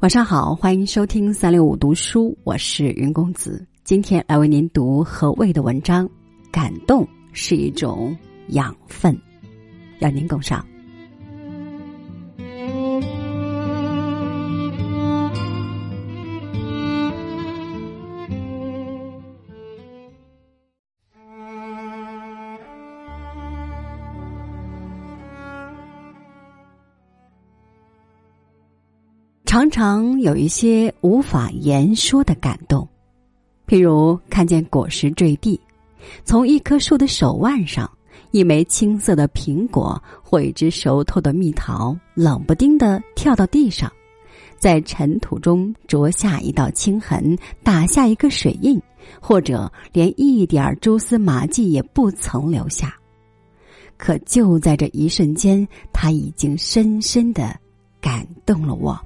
晚上好，欢迎收听三六五读书，我是云公子。今天来为您读何谓的文章，感动是一种养分，让您共赏。常常有一些无法言说的感动，譬如看见果实坠地，从一棵树的手腕上，一枚青色的苹果或一只熟透的蜜桃，冷不丁的跳到地上，在尘土中啄下一道青痕，打下一个水印，或者连一点蛛丝马迹也不曾留下。可就在这一瞬间，他已经深深的感动了我。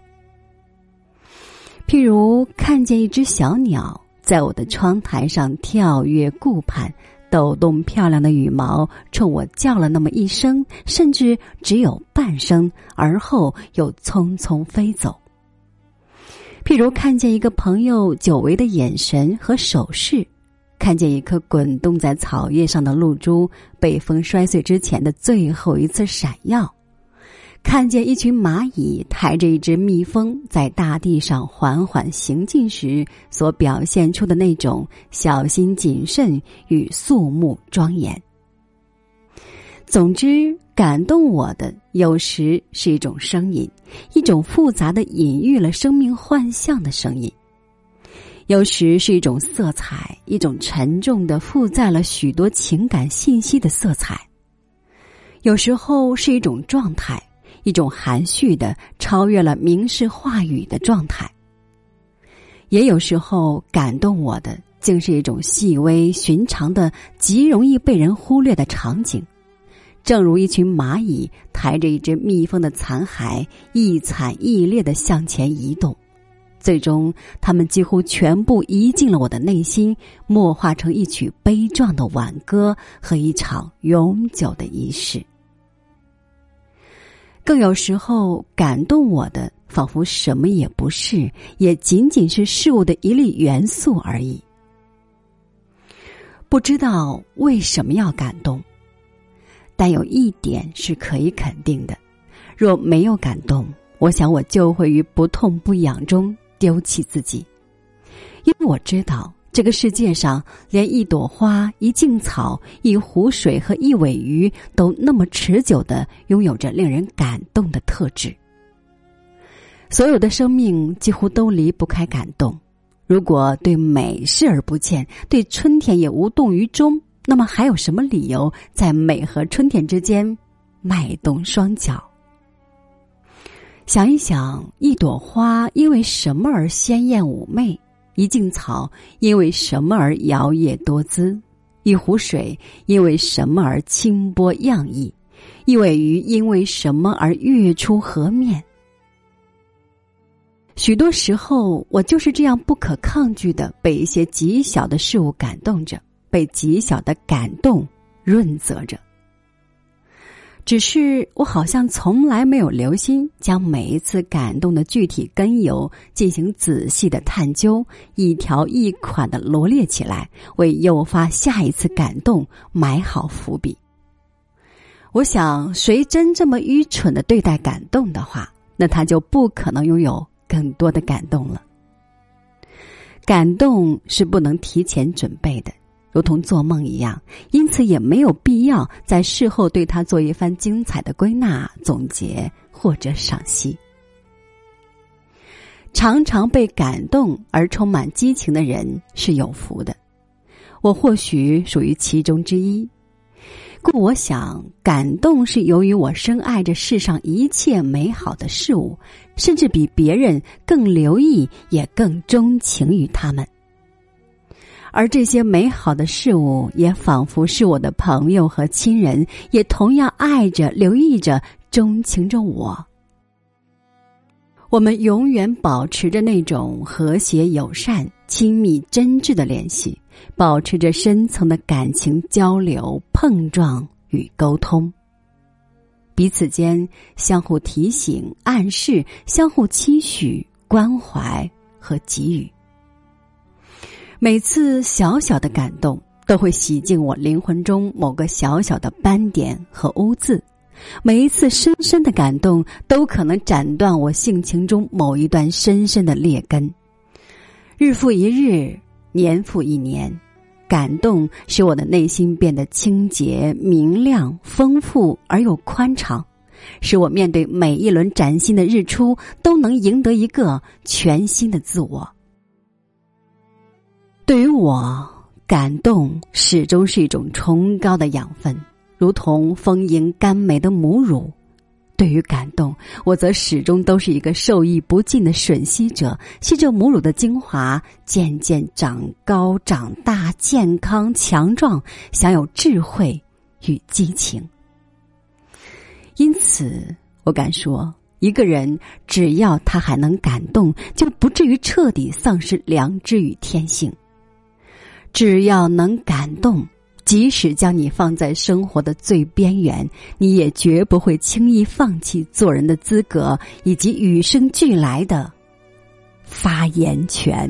譬如看见一只小鸟在我的窗台上跳跃顾盼，抖动漂亮的羽毛，冲我叫了那么一声，甚至只有半声，而后又匆匆飞走。譬如看见一个朋友久违的眼神和手势，看见一颗滚动在草叶上的露珠被风摔碎之前的最后一次闪耀。看见一群蚂蚁抬着一只蜜蜂在大地上缓缓行进时，所表现出的那种小心谨慎与肃穆庄严。总之，感动我的有时是一种声音，一种复杂的隐喻了生命幻象的声音；有时是一种色彩，一种沉重的负载了许多情感信息的色彩；有时候是一种状态。一种含蓄的、超越了明示话语的状态，也有时候感动我的，竟是一种细微寻常的、极容易被人忽略的场景。正如一群蚂蚁抬着一只蜜蜂的残骸，一惨一烈的向前移动，最终，他们几乎全部移进了我的内心，默化成一曲悲壮的挽歌和一场永久的仪式。更有时候感动我的，仿佛什么也不是，也仅仅是事物的一粒元素而已。不知道为什么要感动，但有一点是可以肯定的：若没有感动，我想我就会于不痛不痒中丢弃自己，因为我知道。这个世界上，连一朵花、一茎草、一湖水和一尾鱼，都那么持久的拥有着令人感动的特质。所有的生命几乎都离不开感动。如果对美视而不见，对春天也无动于衷，那么还有什么理由在美和春天之间迈动双脚？想一想，一朵花因为什么而鲜艳妩媚？一茎草因为什么而摇曳多姿？一壶水因为什么而清波漾溢？一尾鱼因为什么而跃出河面？许多时候，我就是这样不可抗拒的被一些极小的事物感动着，被极小的感动润泽着。只是我好像从来没有留心将每一次感动的具体根由进行仔细的探究，一条一款的罗列起来，为诱发下一次感动埋好伏笔。我想，谁真这么愚蠢的对待感动的话，那他就不可能拥有更多的感动了。感动是不能提前准备的。如同做梦一样，因此也没有必要在事后对他做一番精彩的归纳、总结或者赏析。常常被感动而充满激情的人是有福的，我或许属于其中之一。故我想，感动是由于我深爱着世上一切美好的事物，甚至比别人更留意，也更钟情于他们。而这些美好的事物，也仿佛是我的朋友和亲人，也同样爱着、留意着、钟情着我。我们永远保持着那种和谐、友善、亲密、真挚的联系，保持着深层的感情交流、碰撞与沟通，彼此间相互提醒、暗示，相互期许、关怀和给予。每次小小的感动，都会洗净我灵魂中某个小小的斑点和污渍；每一次深深的感动，都可能斩断我性情中某一段深深的劣根。日复一日，年复一年，感动使我的内心变得清洁、明亮、丰富而又宽敞，使我面对每一轮崭新的日出，都能赢得一个全新的自我。对于我，感动始终是一种崇高的养分，如同丰盈甘美的母乳。对于感动，我则始终都是一个受益不尽的吮吸者，吸着母乳的精华，渐渐长高、长大、健康、强壮，享有智慧与激情。因此，我敢说，一个人只要他还能感动，就不至于彻底丧失良知与天性。只要能感动，即使将你放在生活的最边缘，你也绝不会轻易放弃做人的资格以及与生俱来的发言权。